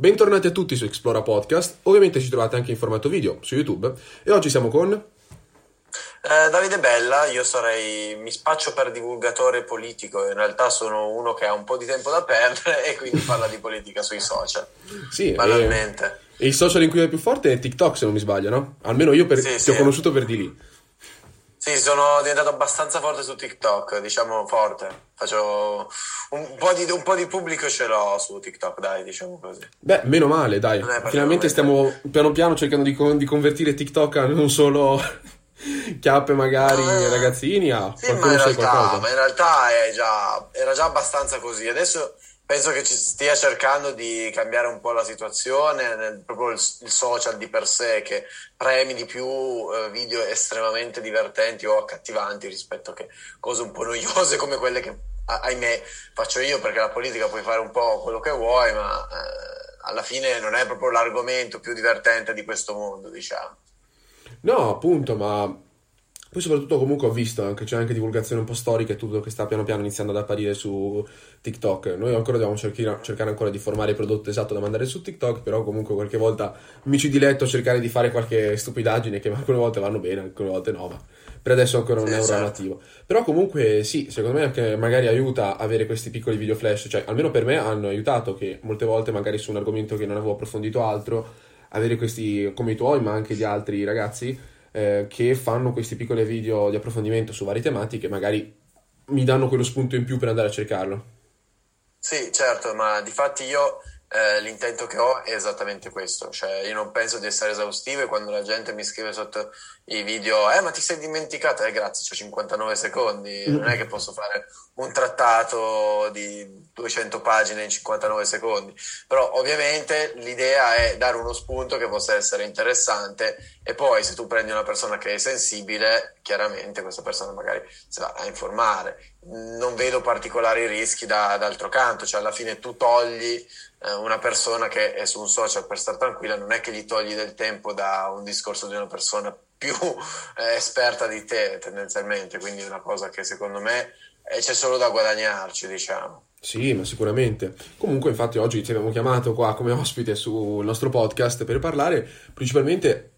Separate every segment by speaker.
Speaker 1: Bentornati a tutti su Explora Podcast. Ovviamente ci trovate anche in formato video su YouTube. E oggi siamo con...
Speaker 2: Eh, Davide Bella, io sarei, mi spaccio per divulgatore politico, in realtà sono uno che ha un po' di tempo da perdere e quindi parla di politica sui social.
Speaker 1: Sì,
Speaker 2: banalmente.
Speaker 1: E, e il social in cui è più forte è TikTok, se non mi sbaglio, no? Almeno io per,
Speaker 2: Sì,
Speaker 1: ti
Speaker 2: sì.
Speaker 1: ho conosciuto per di lì.
Speaker 2: Sì, sono diventato abbastanza forte su TikTok, diciamo forte. Faccio un po' di, un po' di pubblico ce l'ho su TikTok, dai, diciamo così.
Speaker 1: Beh, meno male, dai. Finalmente stiamo piano piano cercando di, con- di convertire TikTok a non solo chiappe magari
Speaker 2: Ah,
Speaker 1: ragazzini, a
Speaker 2: Sì, ma in, realtà,
Speaker 1: qualcosa.
Speaker 2: ma in realtà è già, era già abbastanza così. Adesso penso che ci stia cercando di cambiare un po' la situazione, nel- proprio il, il social di per sé, che premi di più eh, video estremamente divertenti o accattivanti rispetto che cose un po' noiose come quelle che, ah- ahimè, faccio io, perché la politica puoi fare un po' quello che vuoi, ma eh, alla fine non è proprio l'argomento più divertente di questo mondo, diciamo.
Speaker 1: No, appunto, ma poi soprattutto comunque ho visto anche, c'è anche divulgazione un po' storica e tutto che sta piano piano iniziando ad apparire su TikTok. Noi ancora dobbiamo cerchare, cercare ancora di formare il prodotto esatto da mandare su TikTok, però comunque qualche volta mi ci diletto a cercare di fare qualche stupidaggine che alcune volte vanno bene, alcune volte no, ma per adesso ancora non è un
Speaker 2: certo.
Speaker 1: nativo. Però comunque sì, secondo me anche magari aiuta avere questi piccoli video flash, cioè almeno per me hanno aiutato che molte volte magari su un argomento che non avevo approfondito altro, avere questi come i tuoi, ma anche di altri ragazzi eh, che fanno questi piccoli video di approfondimento su varie tematiche, magari mi danno quello spunto in più per andare a cercarlo.
Speaker 2: Sì, certo, ma di fatti io eh, l'intento che ho è esattamente questo, cioè io non penso di essere esaustivo e quando la gente mi scrive sotto i video, eh ma ti sei dimenticato, eh grazie, ho 59 secondi, non è che posso fare un trattato di 200 pagine in 59 secondi, però ovviamente l'idea è dare uno spunto che possa essere interessante e poi se tu prendi una persona che è sensibile, chiaramente questa persona magari si va a informare. Non vedo particolari rischi da, d'altro canto, cioè alla fine tu togli eh, una persona che è su un social per stare tranquilla, non è che gli togli del tempo da un discorso di una persona più eh, esperta di te tendenzialmente, quindi è una cosa che secondo me eh, c'è solo da guadagnarci, diciamo.
Speaker 1: Sì, ma sicuramente. Comunque, infatti, oggi ti abbiamo chiamato qua come ospite sul nostro podcast per parlare principalmente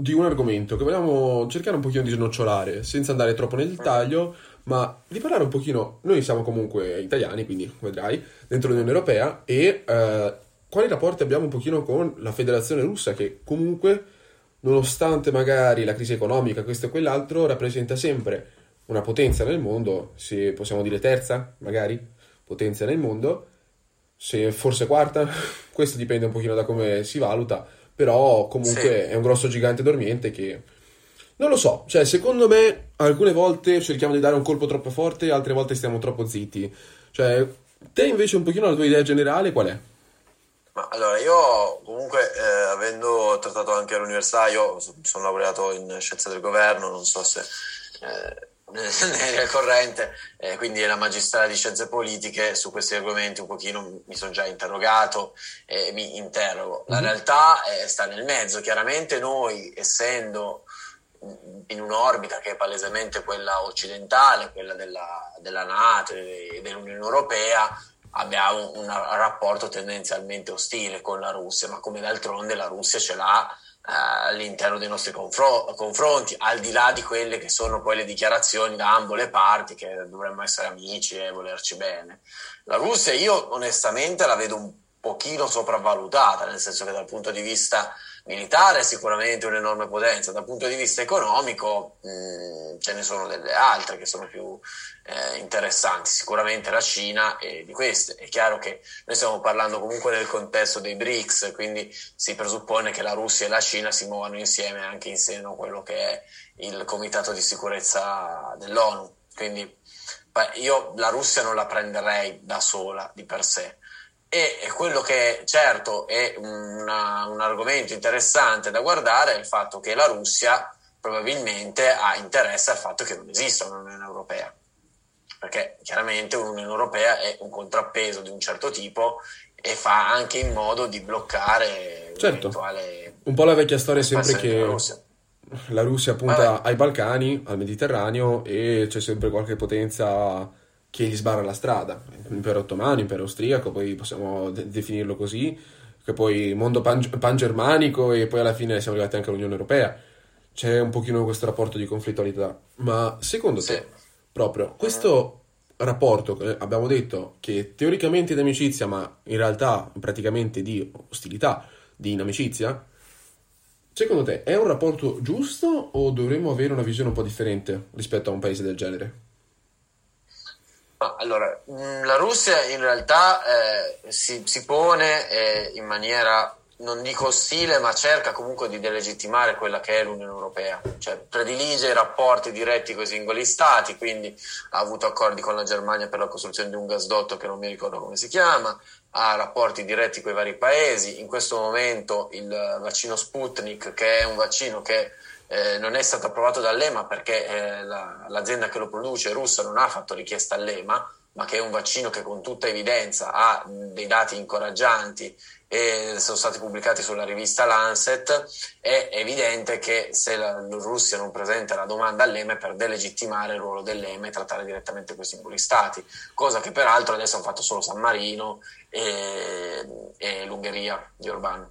Speaker 1: di un argomento che vogliamo cercare un pochino di snocciolare, senza andare troppo nel dettaglio, ma di parlare un pochino. Noi siamo comunque italiani, quindi vedrai, dentro l'Unione Europea, e eh, quali rapporti abbiamo un pochino con la Federazione Russa, che comunque, nonostante magari la crisi economica, questo e quell'altro, rappresenta sempre una potenza nel mondo, se possiamo dire terza, magari, potenza nel mondo, se forse quarta, questo dipende un pochino da come si valuta, però comunque
Speaker 2: Sì.
Speaker 1: è un grosso gigante dormiente che non lo so, cioè secondo me alcune volte cerchiamo di dare un colpo troppo forte, altre volte stiamo troppo zitti. Cioè, te invece un pochino la tua idea generale qual è?
Speaker 2: Ma allora, io comunque, eh, avendo trattato anche all'università, io so- sono laureato in scienze del governo, non so se eh, ne al corrente, eh, quindi la magistrale di scienze politiche, su questi argomenti un pochino mi sono già interrogato e mi interrogo. La realtà eh, sta nel mezzo, chiaramente noi, essendo in un'orbita che è palesemente quella occidentale, quella della, della Nato e dell'Unione Europea, abbiamo un rapporto tendenzialmente ostile con la Russia, ma come d'altronde la Russia ce l'ha eh, all'interno dei nostri confro- confronti, al di là di quelle che sono poi le dichiarazioni da ambo le parti che dovremmo essere amici e volerci bene. La Russia io onestamente la vedo un pochino sopravvalutata, nel senso che dal punto di vista militare è sicuramente un'enorme potenza, dal punto di vista economico mh, ce ne sono delle altre che sono più eh, interessanti, sicuramente la Cina e di queste. È chiaro che noi stiamo parlando comunque nel contesto dei BRICS, quindi si presuppone che la Russia e la Cina si muovano insieme anche in seno a quello che è il Comitato di Sicurezza dell'ONU. Quindi io la Russia non la prenderei da sola di per sé E quello che certo è una, un argomento interessante da guardare è il fatto che la Russia probabilmente ha interesse al fatto che non esista un'Unione Europea, perché chiaramente un'Unione Europea è un contrappeso di un certo tipo e fa anche in modo di bloccare
Speaker 1: certo. un po' la vecchia storia sempre che
Speaker 2: Russia.
Speaker 1: la Russia punta Vabbè. ai Balcani, al Mediterraneo e c'è sempre qualche potenza che gli sbarra la strada. Impero ottomano, impero austriaco, poi possiamo de- definirlo così, che poi mondo pan- pangermanico e poi alla fine siamo arrivati anche all'Unione Europea. C'è un pochino questo rapporto di conflittualità. Ma secondo sì. te, proprio, questo rapporto, eh, abbiamo detto che teoricamente di amicizia, ma in realtà praticamente di ostilità, di inimicizia, secondo te è un rapporto giusto o dovremmo avere una visione un po' differente rispetto a un paese del genere?
Speaker 2: Allora, mm, la Russia in realtà eh, si, si, pone eh, in maniera non dico ostile, ma cerca comunque di delegittimare quella che è l'Unione Europea, cioè predilige i rapporti diretti con i singoli stati, quindi ha avuto accordi con la Germania per la costruzione di un gasdotto che non mi ricordo come si chiama, ha rapporti diretti con i vari paesi, in questo momento il vaccino Sputnik, che è un vaccino che eh, non è stato approvato dall'EMA perché eh, la, l'azienda che lo produce russa non ha fatto richiesta all'EMA, ma che è un vaccino che con tutta evidenza ha dei dati incoraggianti e sono stati pubblicati sulla rivista Lancet, è evidente che se la Russia non presenta la domanda all'EMA è per delegittimare il ruolo dell'EMA e trattare direttamente quei singoli stati, cosa che peraltro adesso hanno fatto solo San Marino e, e l'Ungheria di Orbán.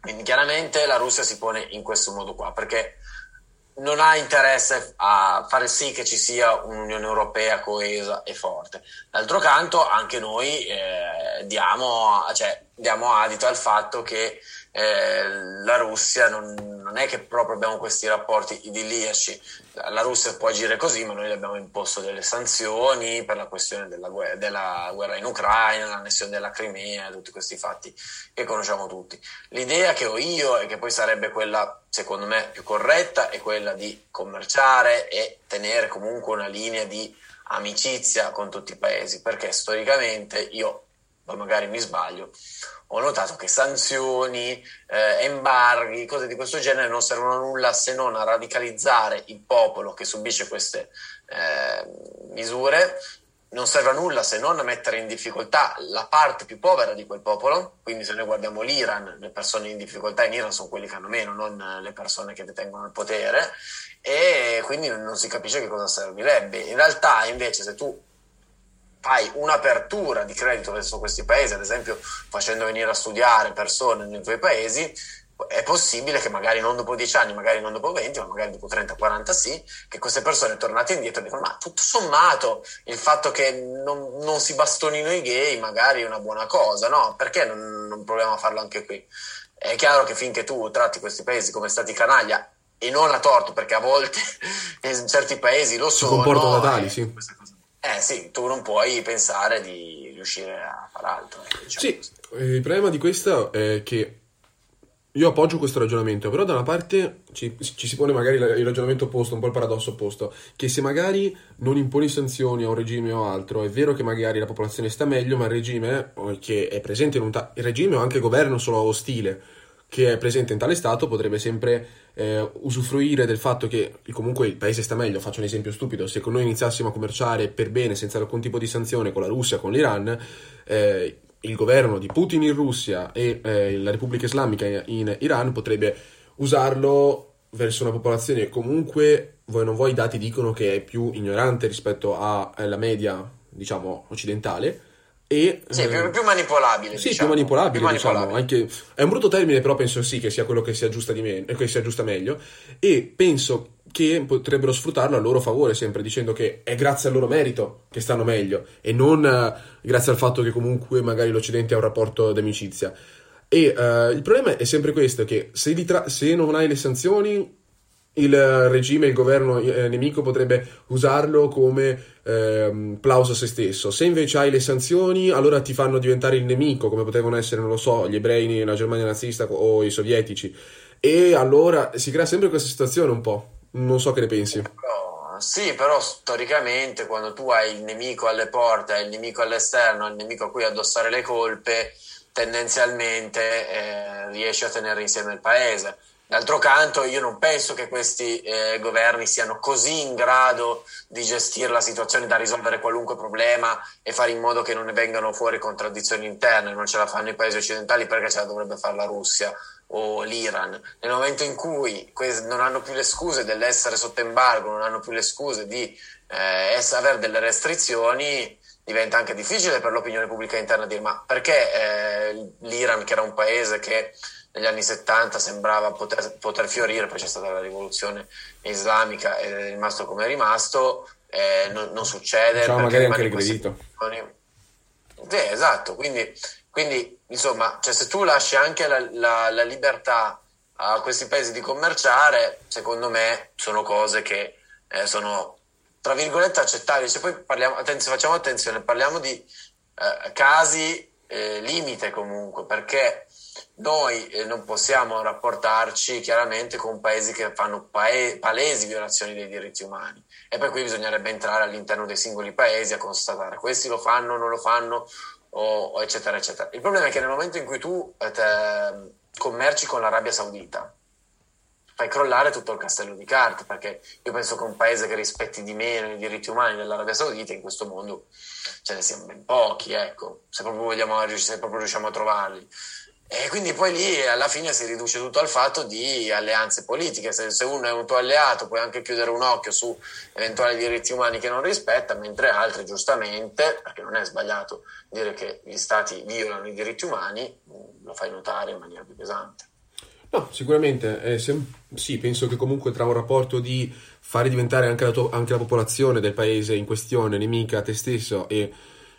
Speaker 2: Quindi chiaramente la Russia si pone in questo modo qua, perché non ha interesse a fare sì che ci sia un'Unione Europea coesa e forte. D'altro canto, anche noi eh, diamo, cioè, diamo, adito al fatto che eh, la Russia non, non, è che proprio abbiamo questi rapporti idilliaci. La Russia può agire così, ma noi le abbiamo imposto delle sanzioni per la questione della guerra, della guerra in Ucraina, l'annessione della Crimea, tutti questi fatti che conosciamo tutti. L'idea che ho io e che poi sarebbe quella secondo me più corretta è quella di commerciare e tenere comunque una linea di amicizia con tutti i paesi, perché storicamente io, poi magari mi sbaglio, ho notato che sanzioni, eh, embarghi, cose di questo genere non servono a nulla se non a radicalizzare il popolo che subisce queste eh, misure non serve a nulla se non a mettere in difficoltà la parte più povera di quel popolo. Quindi, se noi guardiamo l'Iran, le persone in difficoltà in Iran sono quelli che hanno meno, non le persone che detengono il potere, e quindi non si capisce che cosa servirebbe. In realtà, invece, se tu fai un'apertura di credito verso questi paesi, ad esempio facendo venire a studiare persone nei tuoi paesi, è possibile che magari non dopo 10 anni, magari non dopo 20, ma magari dopo 30-40 sì, che queste persone tornate indietro dicono ma tutto sommato il fatto che non, non, si bastonino i gay magari è una buona cosa, no? Perché non, non proviamo a farlo anche qui? È chiaro che finché tu tratti questi paesi come stati canaglia e non a torto, perché a volte in certi paesi lo sono.
Speaker 1: Si comportano da tali, sì.
Speaker 2: Eh sì, tu non puoi pensare di riuscire a fare altro.
Speaker 1: Eh, diciamo sì, il problema di questo è che io appoggio questo ragionamento, però da una parte ci, ci, si pone magari il ragionamento opposto, un po' il paradosso opposto, che se magari non imponi sanzioni a un regime o altro, è vero che magari la popolazione sta meglio, ma il regime che è presente in un ta- il regime o anche il governo solo ostile che è presente in tale stato potrebbe sempre eh, usufruire del fatto che comunque il paese sta meglio. Faccio un esempio stupido: se noi iniziassimo a commerciare per bene senza alcun tipo di sanzione con la Russia, con l'Iran, eh, il governo di Putin in Russia e eh, la Repubblica Islamica in Iran potrebbe usarlo verso una popolazione comunque, voi non voi, i dati dicono che è più ignorante rispetto alla media, diciamo, occidentale. E,
Speaker 2: sì, più, più manipolabile.
Speaker 1: Sì,
Speaker 2: diciamo.
Speaker 1: più manipolabile, più diciamo. manipolabile. Anche, è un brutto termine, però penso sì che sia quello che si aggiusta, di me, che si aggiusta meglio. E penso che potrebbero sfruttarlo a loro favore, sempre dicendo che è grazie al loro merito che stanno meglio e non uh, grazie al fatto che comunque magari l'Occidente ha un rapporto d'amicizia. E uh, il problema è sempre questo, che se, tra- se, non hai le sanzioni, il regime, il governo eh, nemico potrebbe usarlo come eh, plauso a se stesso. Se invece hai le sanzioni, allora ti fanno diventare il nemico, come potevano essere, non lo so, gli ebrei nella Germania nazista o i sovietici. E allora si crea sempre questa situazione un po'. Non so che ne pensi.
Speaker 2: Sì, però storicamente quando tu hai il nemico alle porte, il nemico all'esterno, il nemico a cui addossare le colpe, tendenzialmente eh, riesci a tenere insieme il paese. D'altro canto, io non penso che questi eh, governi siano così in grado di gestire la situazione da risolvere qualunque problema e fare in modo che non ne vengano fuori contraddizioni interne. Non ce la fanno i paesi occidentali perché ce la dovrebbe fare la Russia o l'Iran. Nel momento in cui non hanno più le scuse dell'essere sotto embargo, non hanno più le scuse di eh, avere delle restrizioni, diventa anche difficile per l'opinione pubblica interna dire ma perché eh, l'Iran, che era un paese che negli anni 70 sembrava poter, poter, fiorire, poi c'è stata la rivoluzione islamica ed è rimasto come è rimasto, eh, non, non, succede.
Speaker 1: Diciamo magari anche regredito.
Speaker 2: Sì, esatto, quindi, quindi insomma, cioè, se tu lasci anche la, la, la, libertà a questi paesi di commerciare, secondo me sono cose che eh, sono tra virgolette accettabili. Se poi parliamo, attenzione, facciamo attenzione, parliamo di eh, casi eh, limite comunque, perché noi eh, non possiamo rapportarci chiaramente con paesi che fanno pae- palesi violazioni dei diritti umani e per cui bisognerebbe entrare all'interno dei singoli paesi a constatare questi lo fanno, non lo fanno, o, o eccetera, eccetera. Il problema è che nel momento in cui tu eh, te, commerci con l'Arabia Saudita, fai crollare tutto il castello di carte, perché io penso che un paese che rispetti di meno i diritti umani dell'Arabia Saudita in questo mondo ce ne siano ben pochi, ecco, se proprio, vogliamo, se proprio riusciamo a trovarli. E quindi poi lì alla fine si riduce tutto al fatto di alleanze politiche. Se, se, uno è un tuo alleato puoi anche chiudere un occhio su eventuali diritti umani che non rispetta, mentre altri giustamente, perché non è sbagliato dire che gli stati violano i diritti umani, lo fai notare in maniera più pesante.
Speaker 1: No, sicuramente, eh, se, sì, penso che comunque tra un rapporto di fare diventare anche la, tua, anche la popolazione del paese in questione nemica a te stesso e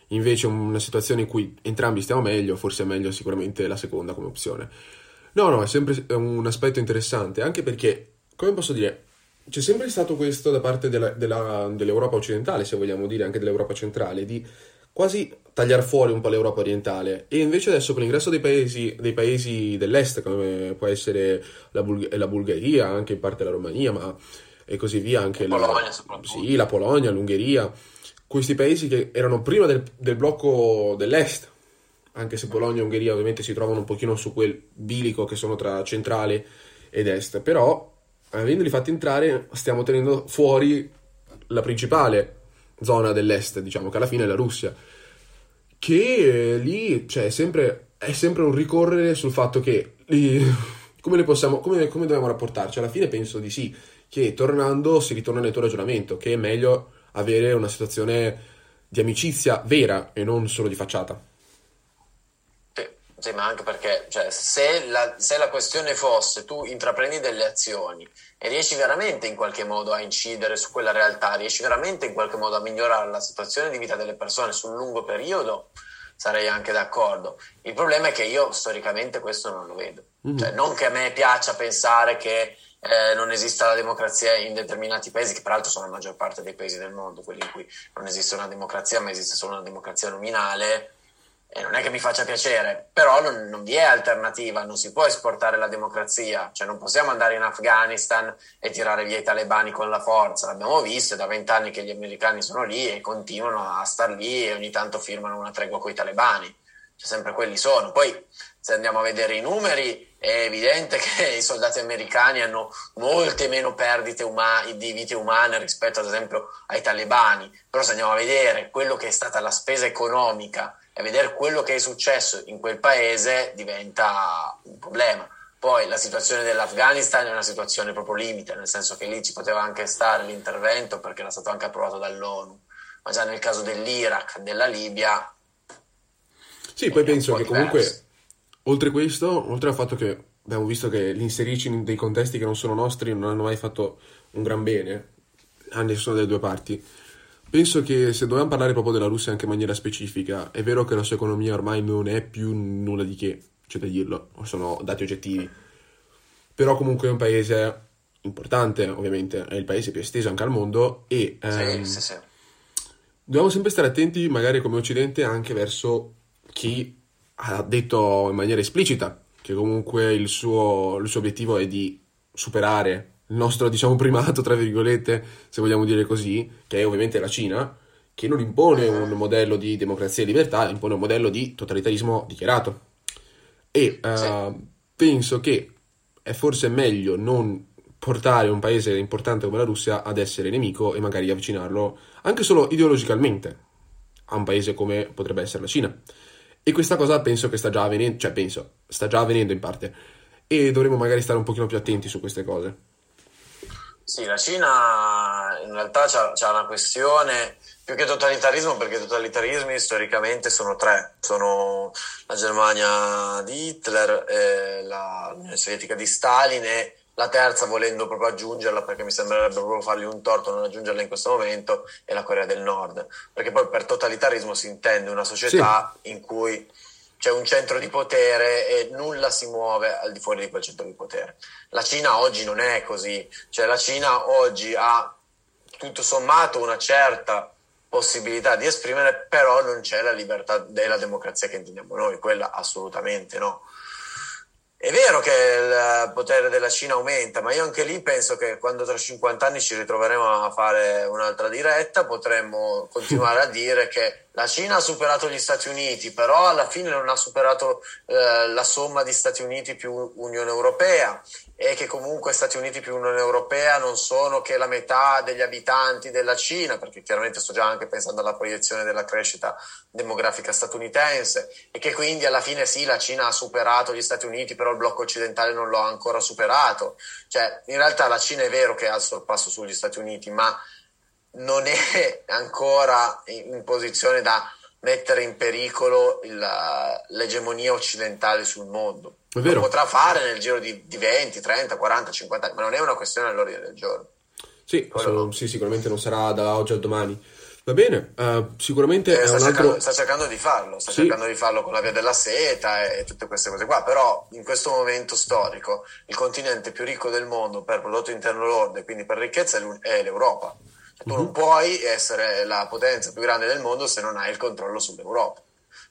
Speaker 1: invece una situazione in cui entrambi stiamo meglio, forse è meglio sicuramente la seconda come opzione. No, no, è sempre un aspetto interessante, anche perché, come posso dire, c'è sempre stato questo da parte della, della, dell'Europa occidentale, se vogliamo dire anche dell'Europa centrale, di quasi tagliare fuori un po' l'Europa orientale e invece adesso con l'ingresso dei paesi, dei paesi dell'est, come può essere la, Bulg- la, Bulgaria, anche in parte la Romania, ma e così via, anche
Speaker 2: la, Polonia,
Speaker 1: la, sì, la Polonia, l'Ungheria, questi paesi che erano prima del, del blocco dell'est, anche se Polonia e Ungheria ovviamente si trovano un pochino su quel bilico che sono tra centrale ed est, però avendoli fatti entrare stiamo tenendo fuori la principale zona dell'est, diciamo che alla fine è la Russia, che eh, lì cioè, è, sempre, è sempre un ricorrere sul fatto che lì, come, possiamo, come, come dobbiamo rapportarci? Alla fine penso di sì, che tornando si ritorna nel tuo ragionamento, che è meglio avere una situazione di amicizia vera e non solo di facciata.
Speaker 2: Sì, ma anche perché cioè, se, la, se la questione fosse tu intraprendi delle azioni e riesci veramente in qualche modo a incidere su quella realtà, riesci veramente in qualche modo a migliorare la situazione di vita delle persone sul lungo periodo, sarei anche d'accordo. Il problema è che io storicamente questo non lo vedo. Mm-hmm. Cioè, non che a me piaccia pensare che eh, non esista la democrazia in determinati paesi, che peraltro sono la maggior parte dei paesi del mondo, quelli in cui non esiste una democrazia, ma esiste solo una democrazia nominale. E non è che mi faccia piacere, però non, non, vi è alternativa, non si può esportare la democrazia, cioè non possiamo andare in Afghanistan e tirare via i talebani con la forza, l'abbiamo visto, è da vent'anni che gli americani sono lì e continuano a star lì e ogni tanto firmano una tregua con i talebani, cioè sempre quelli sono. Poi se andiamo a vedere i numeri è evidente che i soldati americani hanno molte meno perdite uma- di vite umane rispetto ad esempio ai talebani, però se andiamo a vedere quello che è stata la spesa economica e vedere quello che è successo in quel paese diventa un problema. Poi la situazione dell'Afghanistan è una situazione proprio limite, nel senso che lì ci poteva anche stare l'intervento perché era stato anche approvato dall'ONU, ma già nel caso dell'Iraq, della Libia...
Speaker 1: Sì, poi penso che diverso. comunque Oltre questo, oltre al fatto che abbiamo visto che l'inserirci in dei contesti che non sono nostri non hanno mai fatto un gran bene, a nessuna delle due parti, penso che se dobbiamo parlare proprio della Russia anche in maniera specifica, è vero che la sua economia ormai non è più nulla di che, c'è da dirlo, sono dati oggettivi, però comunque è un paese importante, ovviamente, è il paese più esteso anche al mondo e
Speaker 2: ehm, sì, sì, sì.
Speaker 1: dobbiamo sempre stare attenti, magari come Occidente, anche verso chi ha detto in maniera esplicita che comunque il suo, il suo obiettivo è di superare il nostro, diciamo, primato, tra virgolette, se vogliamo dire così, che è ovviamente la Cina, che non impone un modello di democrazia e libertà, impone un modello di totalitarismo dichiarato. E uh, sì. penso che è forse meglio non portare un paese importante come la Russia ad essere nemico e magari avvicinarlo anche solo ideologicamente a un paese come potrebbe essere la Cina. E questa cosa penso che sta già avvenendo, cioè penso, sta già avvenendo in parte. E dovremmo magari stare un pochino più attenti su queste cose.
Speaker 2: Sì, la Cina in realtà ha una questione più che totalitarismo, perché totalitarismi storicamente sono tre: sono la Germania di Hitler, eh, l'Unione Sovietica di Stalin e la terza, volendo proprio aggiungerla, perché mi sembrerebbe proprio fargli un torto non aggiungerla in questo momento, è la Corea del Nord. Perché poi per totalitarismo si intende una società sì. in cui c'è un centro di potere e nulla si muove al di fuori di quel centro di potere. La Cina oggi non è così, cioè la Cina oggi ha tutto sommato una certa possibilità di esprimere, però non c'è la libertà della democrazia che intendiamo noi, quella assolutamente no. È vero che il potere della Cina aumenta, ma io anche lì penso che quando tra 50 anni ci ritroveremo a fare un'altra diretta potremmo continuare a dire che la Cina ha superato gli Stati Uniti, però alla fine non ha superato eh, la somma di Stati Uniti più Unione Europea e che comunque Stati Uniti più Unione Europea non sono che la metà degli abitanti della Cina, perché chiaramente sto già anche pensando alla proiezione della crescita demografica statunitense e che quindi alla fine sì, la Cina ha superato gli Stati Uniti, però il blocco occidentale non lo ha ancora superato. Cioè, in realtà la Cina è vero che ha il sorpasso sugli Stati Uniti, ma non è ancora in posizione da mettere in pericolo il, l'egemonia occidentale sul mondo. Lo potrà fare nel giro di, di, 20, 30, 40, 50 anni, ma non è una questione all'ordine del giorno.
Speaker 1: Sì, so, sì, sicuramente non sarà da oggi al domani. Va bene, uh, sicuramente
Speaker 2: eh, sta, cercando, altro... sta, cercando, di farlo, sta sì. cercando di farlo con la via della seta e tutte queste cose qua, però in questo momento storico il continente più ricco del mondo per prodotto interno lordo e quindi per ricchezza è l'Europa. Tu uh-huh. non puoi essere la potenza più grande del mondo se non hai il controllo sull'Europa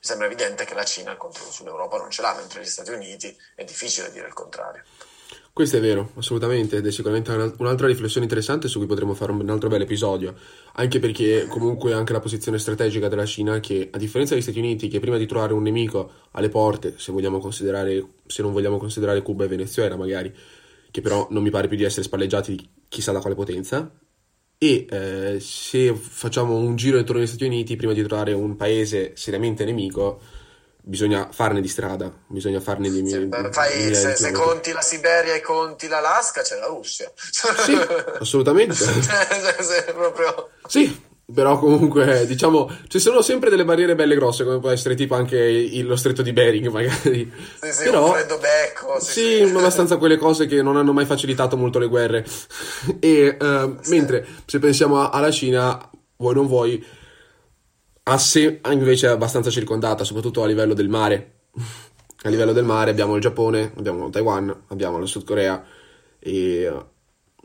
Speaker 2: mi sembra evidente che la Cina il controllo sull'Europa non ce l'ha, mentre gli Stati Uniti è difficile dire il contrario.
Speaker 1: Questo è vero, assolutamente, ed è sicuramente un'altra riflessione interessante su cui potremmo fare un altro bel episodio, anche perché comunque anche la posizione strategica della Cina, che a differenza degli Stati Uniti, che prima di trovare un nemico alle porte, se, se non vogliamo considerare Cuba e Venezuela magari, che però non mi pare più di essere spalleggiati chissà da quale potenza, e eh, se facciamo un giro intorno agli Stati Uniti, prima di trovare un paese seriamente nemico, bisogna farne di strada, bisogna farne di...
Speaker 2: Sì, di, fai, di se, se, conti la Siberia e conti l'Alaska, c'è la Russia.
Speaker 1: Sì, assolutamente. proprio... Sì, però comunque, diciamo, ci sono sempre delle barriere belle grosse, come può essere tipo anche il, lo stretto di Bering, magari.
Speaker 2: Sì, sì,
Speaker 1: Però,
Speaker 2: un freddo becco.
Speaker 1: Sì, sì, sì. abbastanza quelle cose che non hanno mai facilitato molto le guerre. E uh, sì. mentre se pensiamo alla Cina, vuoi non vuoi, ha se, invece è abbastanza circondata, soprattutto a livello del mare. A livello del mare abbiamo il Giappone, abbiamo Taiwan, abbiamo la Sud Corea e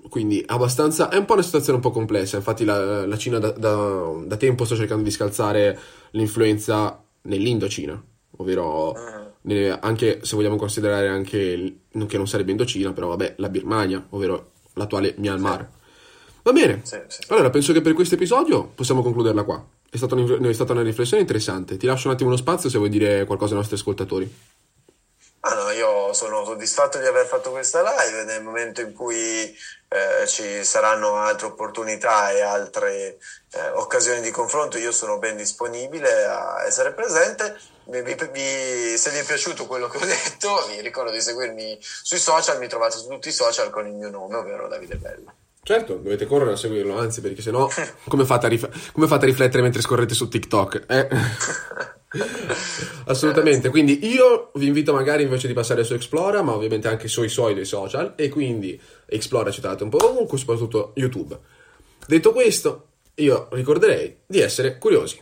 Speaker 1: quindi abbastanza, è un po' una situazione un po' complessa, infatti la, la Cina da, da, da, tempo sta cercando di scalzare l'influenza nell'Indocina, ovvero nelle, anche se vogliamo considerare anche, non che non sarebbe Indocina, però vabbè, la Birmania, ovvero l'attuale Myanmar. Va bene, sì, sì. allora penso che per questo episodio possiamo concluderla qua. È stata, è stata una riflessione interessante. Ti lascio un attimo uno spazio se vuoi dire qualcosa ai nostri ascoltatori.
Speaker 2: Ah no, io sono soddisfatto di aver fatto questa live nel momento in cui eh, ci saranno altre opportunità e altre eh, occasioni di confronto, io sono ben disponibile a essere presente. Vi, vi, se vi è piaciuto quello che ho detto, vi ricordo di seguirmi sui social, mi trovate su tutti i social con il mio nome, ovvero Davide Bella.
Speaker 1: Certo, dovete correre a seguirlo, anzi, perché sennò come fate a, rif- come fate a riflettere mentre scorrete su TikTok? Eh? Assolutamente, quindi io vi invito magari invece di passare su Explora, ma ovviamente anche sui suoi dei social, e quindi Explora ci trovate un po' ovunque, soprattutto YouTube. Detto questo, io ricorderei di essere curiosi.